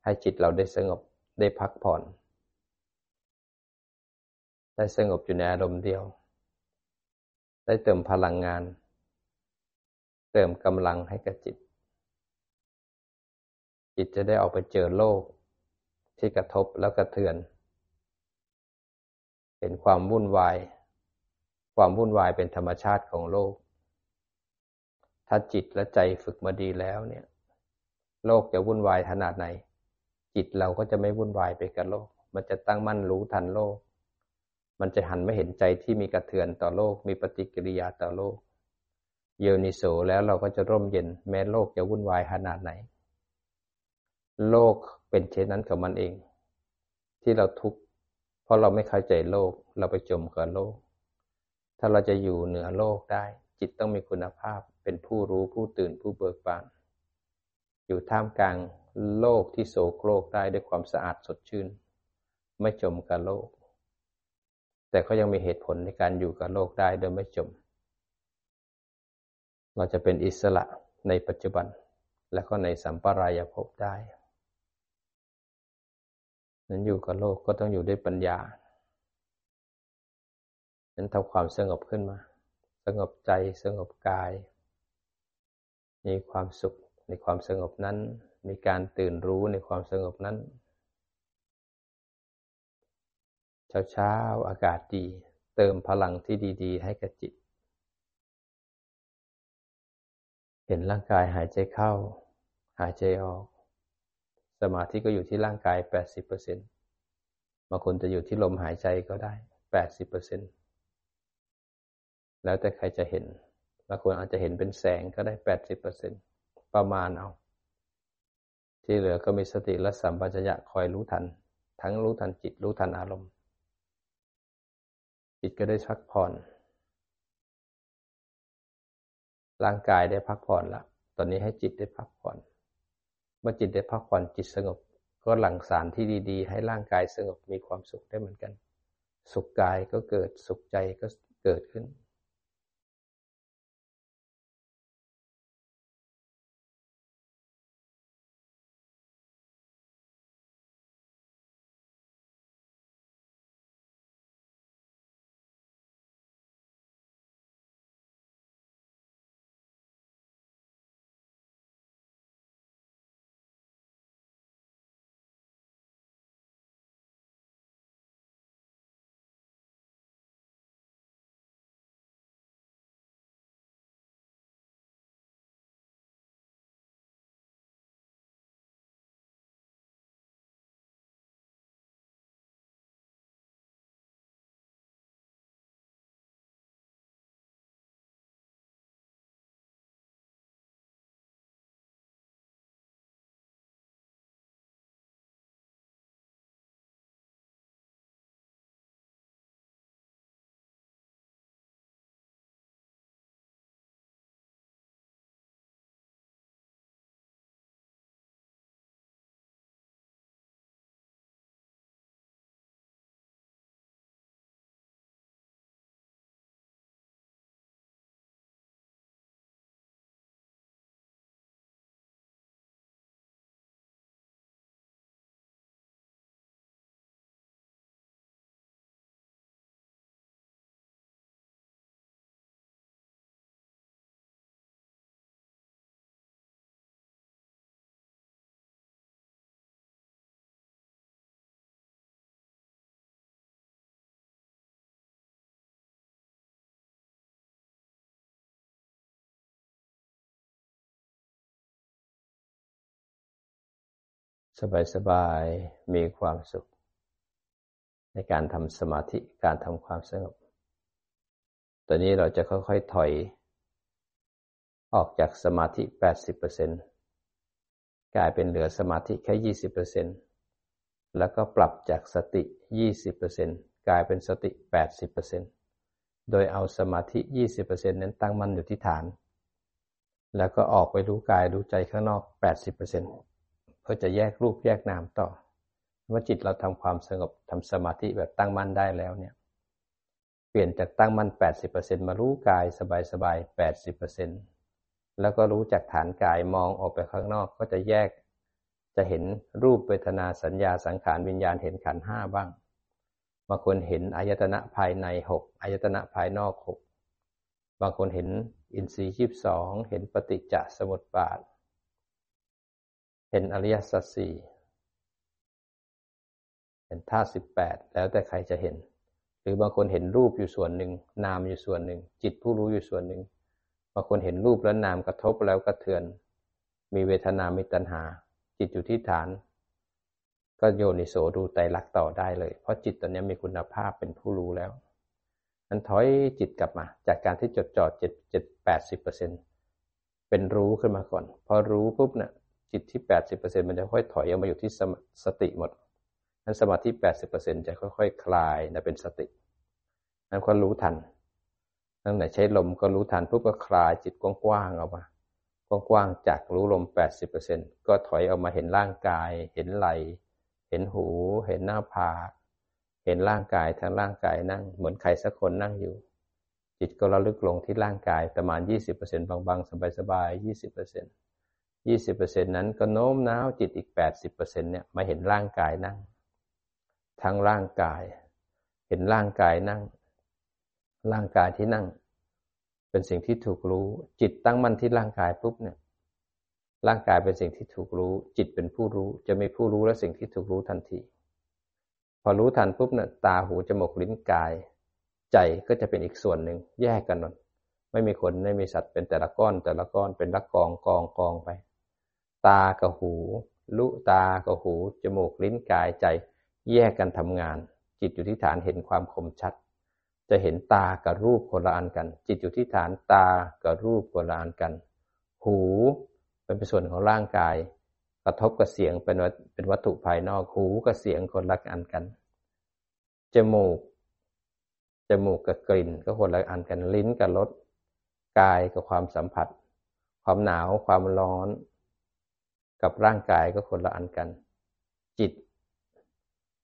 ให้จิตเราได้สงบได้พักผ่อน ได้สงบอยู่ในอารมณ์เดียว ได้เติมพลังงาน เติมกำลังให้กับจิต จิตจะได้ออกไปเจอโลก ที่กระทบแล้วกระเทือนเห็นความวุ่นวาย ความวุ่นวายเป็นธรรมชาติของโลก ถ้าจิตและใจฝึกมาดีแล้วเนี่ย โลกจะวุ่นวายขนาดไหน จิตเราก็จะไม่วุ่นวายไปกับโลก มันจะตั้งมั่นรู้ทันโลก มันจะหันไม่เห็นใจที่มีกระเทือนต่อโลก มีปฏิกิริยาต่อโลก เยนิโสแล้วเราก็จะร่มเย็นแม้โลกจะวุ่นวายขนาดไหน โลกเป็นเช่นนั้นกับมันเอง ที่เราทุกข์เพราะเราไม่เข้าใจโลก เราไปจมกับโลก ถ้าเราจะอยู่เหนือโลกได้ จิตต้องมีคุณภาพเป็นผู้รู้ผู้ตื่นผู้เบิกบาน อยู่ท่ามกลางโลกที่โศกโลกได้ด้วยความสะอาดสดชื่น ไม่จมกับโลก แต่เขายังมีเหตุผลในการอยู่กับโลกได้โดยไม่จม เราจะเป็นอิสระในปัจจุบันและก็ในสัมปรายภพได้ นั้นอยู่กับโลกก็ต้องอยู่ด้วยปัญญานั้นทำความสงบขึ้นมา สงบใจสงบกาย มีความสุขในความสงบนั้น มีการตื่นรู้ในความสงบนั้น เช้าเช้าอากาศดี เติมพลังที่ดีๆ ให้กับจิต เห็นร่างกายหายใจเข้า หายใจออก สมาธิก็อยู่ที่ร่างกาย 80%บางคนจะอยู่ที่ลมหายใจก็ได้ 80%แล้วแต่ใครจะเห็น บางคนอาจจะเห็นเป็นแสงก็ได้ 80%ประมาณเอา ที่เหลือก็มีสติและสัมปชัญญะคอยรู้ทัน ทั้งรู้ทันจิตรู้ทันอารมณ์ จิตก็ได้พักผ่อน ร่างกายได้พักผ่อนแล้วตอนนี้ให้จิตได้พักผ่อน เมื่อจิตได้พักผ่อนจิตสงบ ก็หลั่งสารที่ดี ๆ ให้ร่างกายสงบมีความสุขได้เหมือนกัน สุขกายก็เกิดสุขใจก็เกิดขึ้น สบายๆ มีความสุข ในการทำสมาธิการทำความสงบ ตอนนี้เราจะค่อยๆ ถอย ออกจากสมาธิ 80%กลายเป็นเหลือสมาธิแค่ 20%แล้วก็ปรับจากสติ 20%กลายเป็นสติ 80%โดยเอาสมาธิ 20%นั้นตั้งมั่นอยู่ที่ฐาน แล้วก็ออกไปรู้กายรู้ใจข้างนอก 80% ก็จะแยกรูปแยกนามต่อว่าจิตเราทำความสงบทำสมาธิแบบตั้งมั่นได้แล้วเนี่ย เปลี่ยนจากตั้งมั่น 80%มารู้กายสบายๆ 80%แล้วก็รู้จากฐานกายมองออกไปข้างนอกก็จะแยก จะเห็นรูปเวทนาสัญญาสังขารวิญญาณเห็นขันห้าบ้างบางคนเห็นอายตนะภายในหกอายตนะภายนอกหกบางคนเห็นอินทรีย์ยีบสองเห็นปฏิจจสมุปบาท เห็นอริยสัจสี่เห็นธาตุสิบแปดแล้วแต่ใครจะเห็น หรือบางคนเห็นรูปอยู่ส่วนหนึ่ง นามอยู่ส่วนหนึ่ง จิตผู้รู้อยู่ส่วนหนึ่ง บางคนเห็นรูปและนามกระทบแล้วกระเทือน มีเวทนา มีตัณหา จิตอยู่ที่ฐาน ก็โยนิโสดูไตรลักษ์ต่อได้เลย เพราะจิตตอนนี้มีคุณภาพเป็นผู้รู้แล้วนั้นถอยจิตกลับมา จากการที่จดจ่อเจ็ดเจ็ดแปดสิบเปอร์เซ็นเป็นรู้ขึ้นมาก่อน พอรู้ปุ๊บเนะี่ย จิตที่ 80%มันจะค่อยถอยออกมาอยู่ที่สติหมดนั้นสมาธิ 80%จะค่อยๆคคลายนะเป็นสติ นั้นก็รู้ทันนั่นไหนใช้ลมก็รู้ทันปุ๊บก็คลายจิตกว้างๆออกมากว้างๆจากรู้ลม 80%ก็ถอยออกมาเห็นร่างกาย เห็นไหล เห็นหู เห็นหน้าผากเห็นร่างกายทั้งร่างกายนั่ง เหมือนใครสักคนนั่งอยู่ จิตก็ระลึกลงที่ร่างกายประมาณ 20%บางๆสบายๆ20% ยี่สิบเปอร์เซ็นนั้นก็โน้มน้าวจิตอีกแปดสิบเปอร์เซ็นเนี่ยมาเห็นร่างกายนั่ง ทั้งร่างกาย เห็นร่างกายนั่ง ร่างกายที่นั่ง เป็นสิ่งที่ถูกรู้ จิตตั้งมั่นที่ร่างกายปุ๊บเนี่ย ร่างกายเป็นสิ่งที่ถูกรู้ จิตเป็นผู้รู้ จะมีผู้รู้และสิ่งที่ถูกรู้ทันที พอรู้ทันปุ๊บเนี่ยตาหูจมูกลิ้นกาย ใจก็จะเป็นอีกส่วนหนึ่งแยกกันหมดไม่มีคนไม่มีสัตว์เป็นแต่ละก้อนแต่ละก้อนเป็นละกองกองกองไป ตากับหูลุตากับหู จมูกลิ้นกายใจ แยกกันทำงาน จิตอยู่ที่ฐานเห็นความคมชัด จะเห็นตากับรูปคนละอันกัน จิตอยู่ที่ฐานตากับรูปคนละอันกัน หูเป็นส่วนของร่างกาย กระทบกับเสียงเป็นเป็นวัตถุภายนอกหูกับเสียงคนละอันกัน จมูก จมูกกับกลิ่นก็คนละอันกันลิ้นกับรสกายกับความสัมผัส ความหนาวความร้อน กับร่างกายก็คนละอันกัน จิต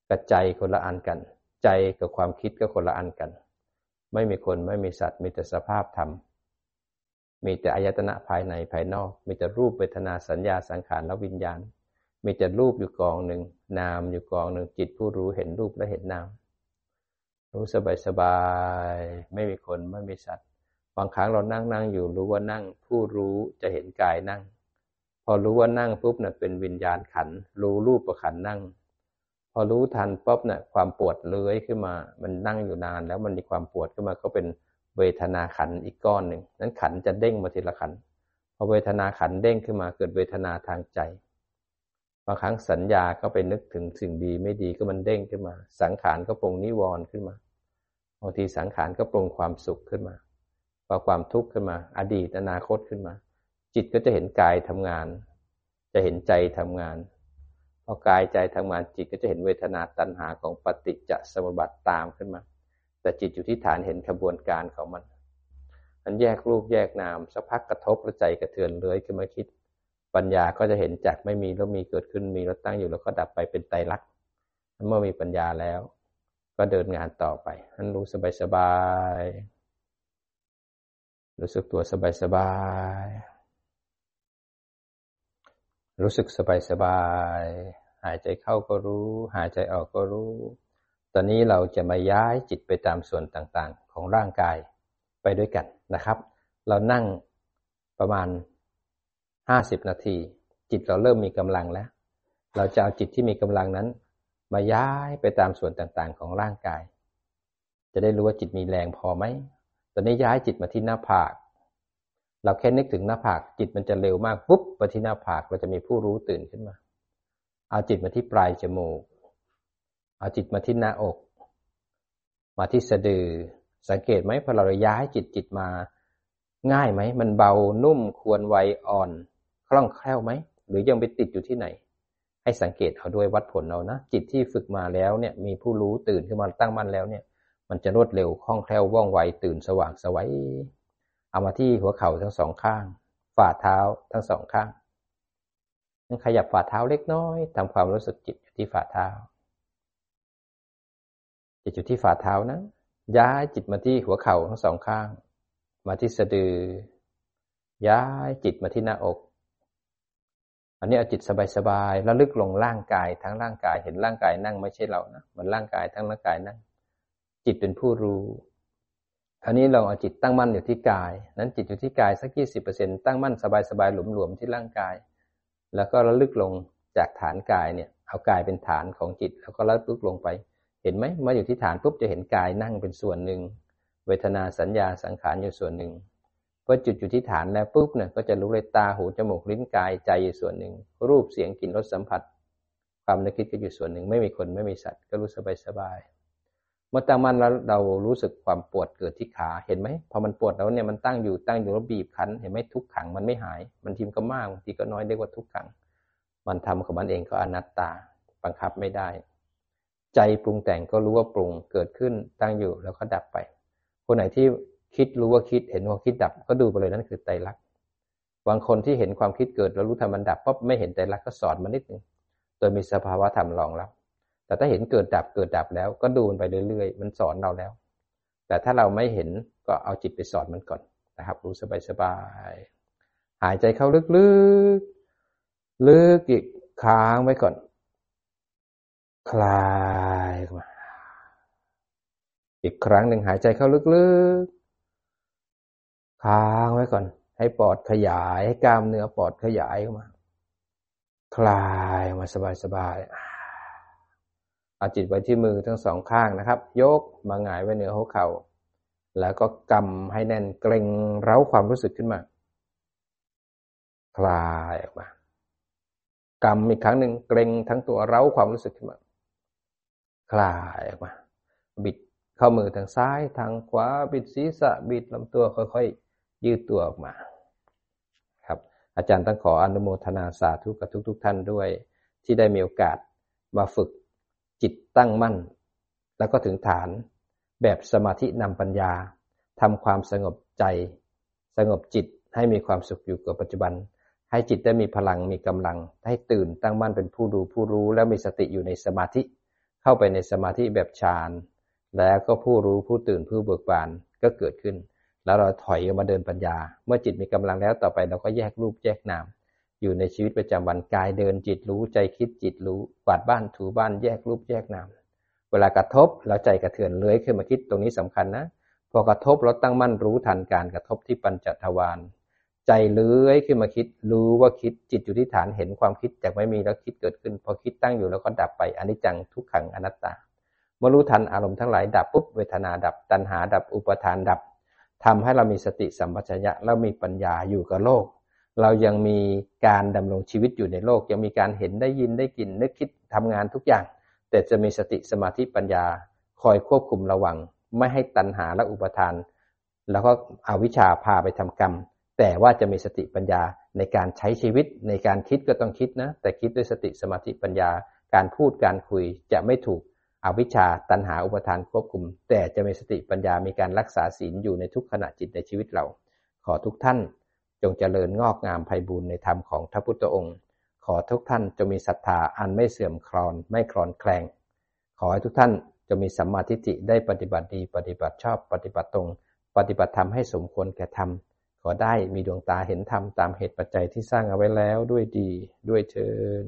กับใจคนละอันกัน ใจกับความคิดก็คนละอันกัน ไม่มีคนไม่มีสัตว์ มีแต่สภาพธรรม มีแต่อายตนะภายในภายนอก มีแต่รูปเวทนาสัญญาสังขารและวิญญาณ มีแต่รูปอยู่กองหนึ่ง นามอยู่กองหนึ่ง จิตผู้รู้เห็นรูปและเห็นนาม รู้สบายสบาย ไม่มีคนไม่มีสัตว์ บางครั้งเรานั่งนั่งอยู่รู้ว่านั่ง ผู้รู้จะเห็นกายนั่ง พอรู้ว่านั่งปุ๊บเนะ่ยเป็นวิญญาณขัน รู้รูปประขันนั่ง พอรู้ทันปุ๊บเนะ่ยความปวดเลื้อยขึ้นมา มันนั่งอยู่นาน แล้วมันมีความปวดขึ้นมาก็เป็นเวทนาขันอีกก้อนหนึ่งนั้นขันจะเด้งมาทีละขันพอเวทนาขันเด้งขึ้นมาเกิดเวทนาทางใจบางครั้งสัญญาก็ไปนึกถึงสิ่งดีไม่ดีก็มันเด้งขึ้นมา สังขารก็ปรุงนิวรณ์ขึ้นมาบางทีสังขารก็ปรุงความสุขขึ้นมาพอความทุกข์ขึ้นมา อดีตอนาคตขึ้นมา จิตก็จะเห็นกายทำงาน จะเห็นใจทำงานพอกายใจทำงานจิตก็จะเห็นเวทนาตัณหาของปฏิจจสมุปบาทตามขึ้นมา แต่จิตอยู่ที่ฐานเห็นขบวนการของมันมันแยกรูปแยกนามสักพักกระทบแล้วใจกระเทือนเลยขึ้นมาคิด ปัญญาก็จะเห็นจากไม่มีแล้วมีเกิดขึ้นมีแล้วตั้งอยู่แล้วก็ดับไปเป็นไตรลักษณ์เมื่อมีปัญญาแล้ว ก็เดินงานต่อไปนันรู้สบายสบายรู้สึกตัวสบายสบาย รู้สึกสบายสบาย หายใจเข้าก็รู้ หายใจออกก็รู้ ตอนนี้เราจะมาย้ายจิตไปตามส่วนต่างๆ ของร่างกายไปด้วยกันนะครับ เรานั่งประมาณห้าสิบนาที จิตเราเริ่มมีกำลังแล้ว เราจะเอาจิตที่มีกำลังนั้น มาย้ายไปตามส่วนต่างๆ ของร่างกาย จะได้รู้ว่าจิตมีแรงพอไหม ตอนนี้ย้ายจิตมาที่หน้าผาก เราแค่นึกถึงหน้าผากจิตมันจะเร็วมากปุ๊บไปที่หน้าผากเราจะมีผู้รู้ตื่นขึ้นมา เอาจิตมาที่ปลายจมูก เอาจิตมาที่หน้าอก มาที่สะดือ สังเกตไหมพอเราย้ายจิตจิตมา ง่ายไหม มันเบานุ่มควรไวอ่อนคล่องแคล่วไหม หรือยังไปติดอยู่ที่ไหน ให้สังเกตเอาด้วยวัดผลเอานะ จิตที่ฝึกมาแล้วเนี่ย มีผู้รู้ตื่นขึ้นมาตั้งมั่นแล้วเนี่ย มันจะรวดเร็วคล่องแคล่วว่องไวตื่นสว่างสวัย เอามาที่หัวเข่าทั้งสองข้าง ฝ่าเท้าทั้งสองข้างขยับฝ่าเท้าเล็กน้อยทำความรู้สึกจิตอยู่ที่ฝ่าเท้า จิตอยู่ที่ฝ่าเท้านะย้ายจิตมาที่หัวเข่าทั้งสองข้าง มาที่สะดือ ย้ายจิตมาที่หน้าอก อันนี้เอาจิตสบายๆแล้วลึกลงร่างกายทั้งร่างกายเห็นร่างกายนั่งไม่ใช่เรานะมันร่างกายทั้งร่างกายนั่ง จิตเป็นผู้รู้ อันนี้เราเอาจิตตั้งมั่นอยู่ที่กาย นั้นจิตอยู่ที่กายสักยี่สิบเปอร์เซ็นตั้งมั่นสบายๆหลวมๆที่ร่างกาย แล้วก็ระลึกลงจากฐานกายเนี่ย เอากายเป็นฐานของจิต แล้วก็ระลึกลงไป เห็นไหมมาอยู่ที่ฐานปุ๊บจะเห็นกายนั่งเป็นส่วนหนึ่ง เวทนาสัญญาสังขารอยู่ส่วนหนึ่งพอจุดอยู่ที่ฐานแล้วปุ๊บเนี่ยก็จะรู้เลยตาหูจมูกลิ้นกายใจอยู่ส่วนหนึ่ง รูปเสียงกลิ่นรสสัมผัส ความนึกคิดก็อยู่ส่วนหนึ่งไม่มีคนไม่มีสัตว์ก็รู้สบายสบาย มื่อตั้งมั่นแล้วเรารู้สึกความปวดเกิดที่ขาเห็นไหมพอมันปวดแล้วเนี่ยมันตั้งอยู่ตั้งอยู่แล้วบีบคั้นเห็นไหมทุกขังมันไม่หาย มันทีมก็มากบางทีก็น้อยเรียกว่าทุกขัง มันทำของมันเองก็อนัตตาบังคับไม่ได้ ใจปรุงแต่งก็รู้ว่าปรุงเกิดขึ้นตั้งอยู่แล้วก็ดับไป คนไหนที่คิดรู้ว่าคิดเห็นว่าคิดดับก็ดูไปเลยนั่นคือไตรลักษณ์บางคนที่เห็นความคิดเกิดแล้วรู้ทำมันดับปั๊บไม่เห็นไตรลักษณ์ก็สอนมันนิดนึงโดยมีสภาวะธรรมรองรับ แต่ถ้าเห็นเกิดดับเกิดดับแล้วก็ดูมันไปเรื่อยๆ มันสอนเราแล้ว แต่ถ้าเราไม่เห็นก็เอาจิตไปสอนมันก่อนนะครับรู้สบายๆหายใจเข้าลึกๆ ลึกอีกค้างไว้ก่อน คลายมาอีกครั้งหนึ่งหายใจเข้าลึกๆ ค้างไว้ก่อน ให้ปอดขยายให้กล้ามเนื้อปอดขยายออกมา คลายมาสบายๆ เอาจิตไว้ที่มือทั้งสองข้างนะครับ ยกมาหงายไว้เหนือหัวเข่า แล้วก็กำให้แน่นเกรงเร้าความรู้สึกขึ้นมา คลายออกมากำอีกครั้งหนึ่งเกรงทั้งตัวเร้าความรู้สึกขึ้นมา คลายออกมา บิดเข้ามือทางซ้ายทางขวาบิดศีรษะบิดลำตัวค่อยๆ ยืดตัวออกมา ครับ อาจารย์ต้องขออนุโมทนาสาธุกับทุกๆทท่านด้วย ที่ได้มีโอกาสมาฝึก จิตตั้งมั่น แล้วก็ถึงฐาน แบบสมาธินำปัญญาทำความสงบใจ สงบจิตให้มีความสุขอยู่กับปัจจุบัน ให้จิตได้มีพลังมีกำลัง ให้ตื่นตั้งมั่นเป็นผู้ดูผู้รู้แล้วมีสติอยู่ในสมาธิ เข้าไปในสมาธิแบบฌานแล้วก็ผู้รู้ผู้ตื่นผู้เบิกบานก็เกิดขึ้น แล้วเราถอยออกมาเดินปัญญา เมื่อจิตมีกำลังแล้วต่อไปเราก็แยกรูปแยกนาม อยู่ในชีวิตประจำวันกายเดินจิตรู้ใจคิดจิตรู้กวาดบ้านถูบ้านแยกรูปแยกนามเวลากระทบแล้วใจกระเทือนเลื้อยขึ้นมาคิดตรงนี้สำคัญนะพอกระทบเราตั้งมั่นรู้ทันการกระทบที่ปัญจทวารใจเลื้อยขึ้นมาคิด รู้ว่าคิดจิตอยู่ที่ฐานเห็นความคิดจากไม่มีแล้วคิดเกิดขึ้น พอคิดตั้งอยู่แล้วก็ดับไปอนิจจังทุกขังอนัตตาเมื่อรู้ทันอารมณ์ทั้งหลายดับปุ๊บเวทนาดับ ตัณหาดับอุปทานดับทำให้เรามีสติสัมปชัญญะแล้วมีปัญญาอยู่กับโลก เรายังมีการดำรงชีวิตอยู่ในโลก ยังมีการเห็นได้ยินได้กินนึกคิดทำงานทุกอย่าง แต่จะมีสติสมาธิปัญญา คอยควบคุมระวัง ไม่ให้ตัณหาและอุปทาน แล้วก็อวิชชาพาไปทำกรรม แต่ว่าจะมีสติปัญญาในการใช้ชีวิตในการคิดก็ต้องคิดนะ แต่คิดด้วยสติสมาธิปัญญา การพูดการคุยจะไม่ถูกอวิชชาตัณหาอุปทานควบคุม แต่จะมีสติปัญญามีการรักษาศีลอยู่ในทุกขณะจิตในชีวิตเรา ขอทุกท่าน จงเจริญงอกงามไพบูรณ์ในธรรมของพระพุทธองค์ ขอทุกท่านจะมีศรัทธาอันไม่เสื่อมคลอนไม่คลอนแคลง ขอให้ทุกท่านจะมีสัมมาทิฏฐิได้ปฏิบัติดี ปฏิบัติชอบปฏิบัติตรง ปฏิบัติธรรมให้สมควรแก่ธรรม ขอได้มีดวงตาเห็นธรรมตามเหตุปัจจัยที่สร้างเอาไว้แล้วด้วยดีด้วยเชิญ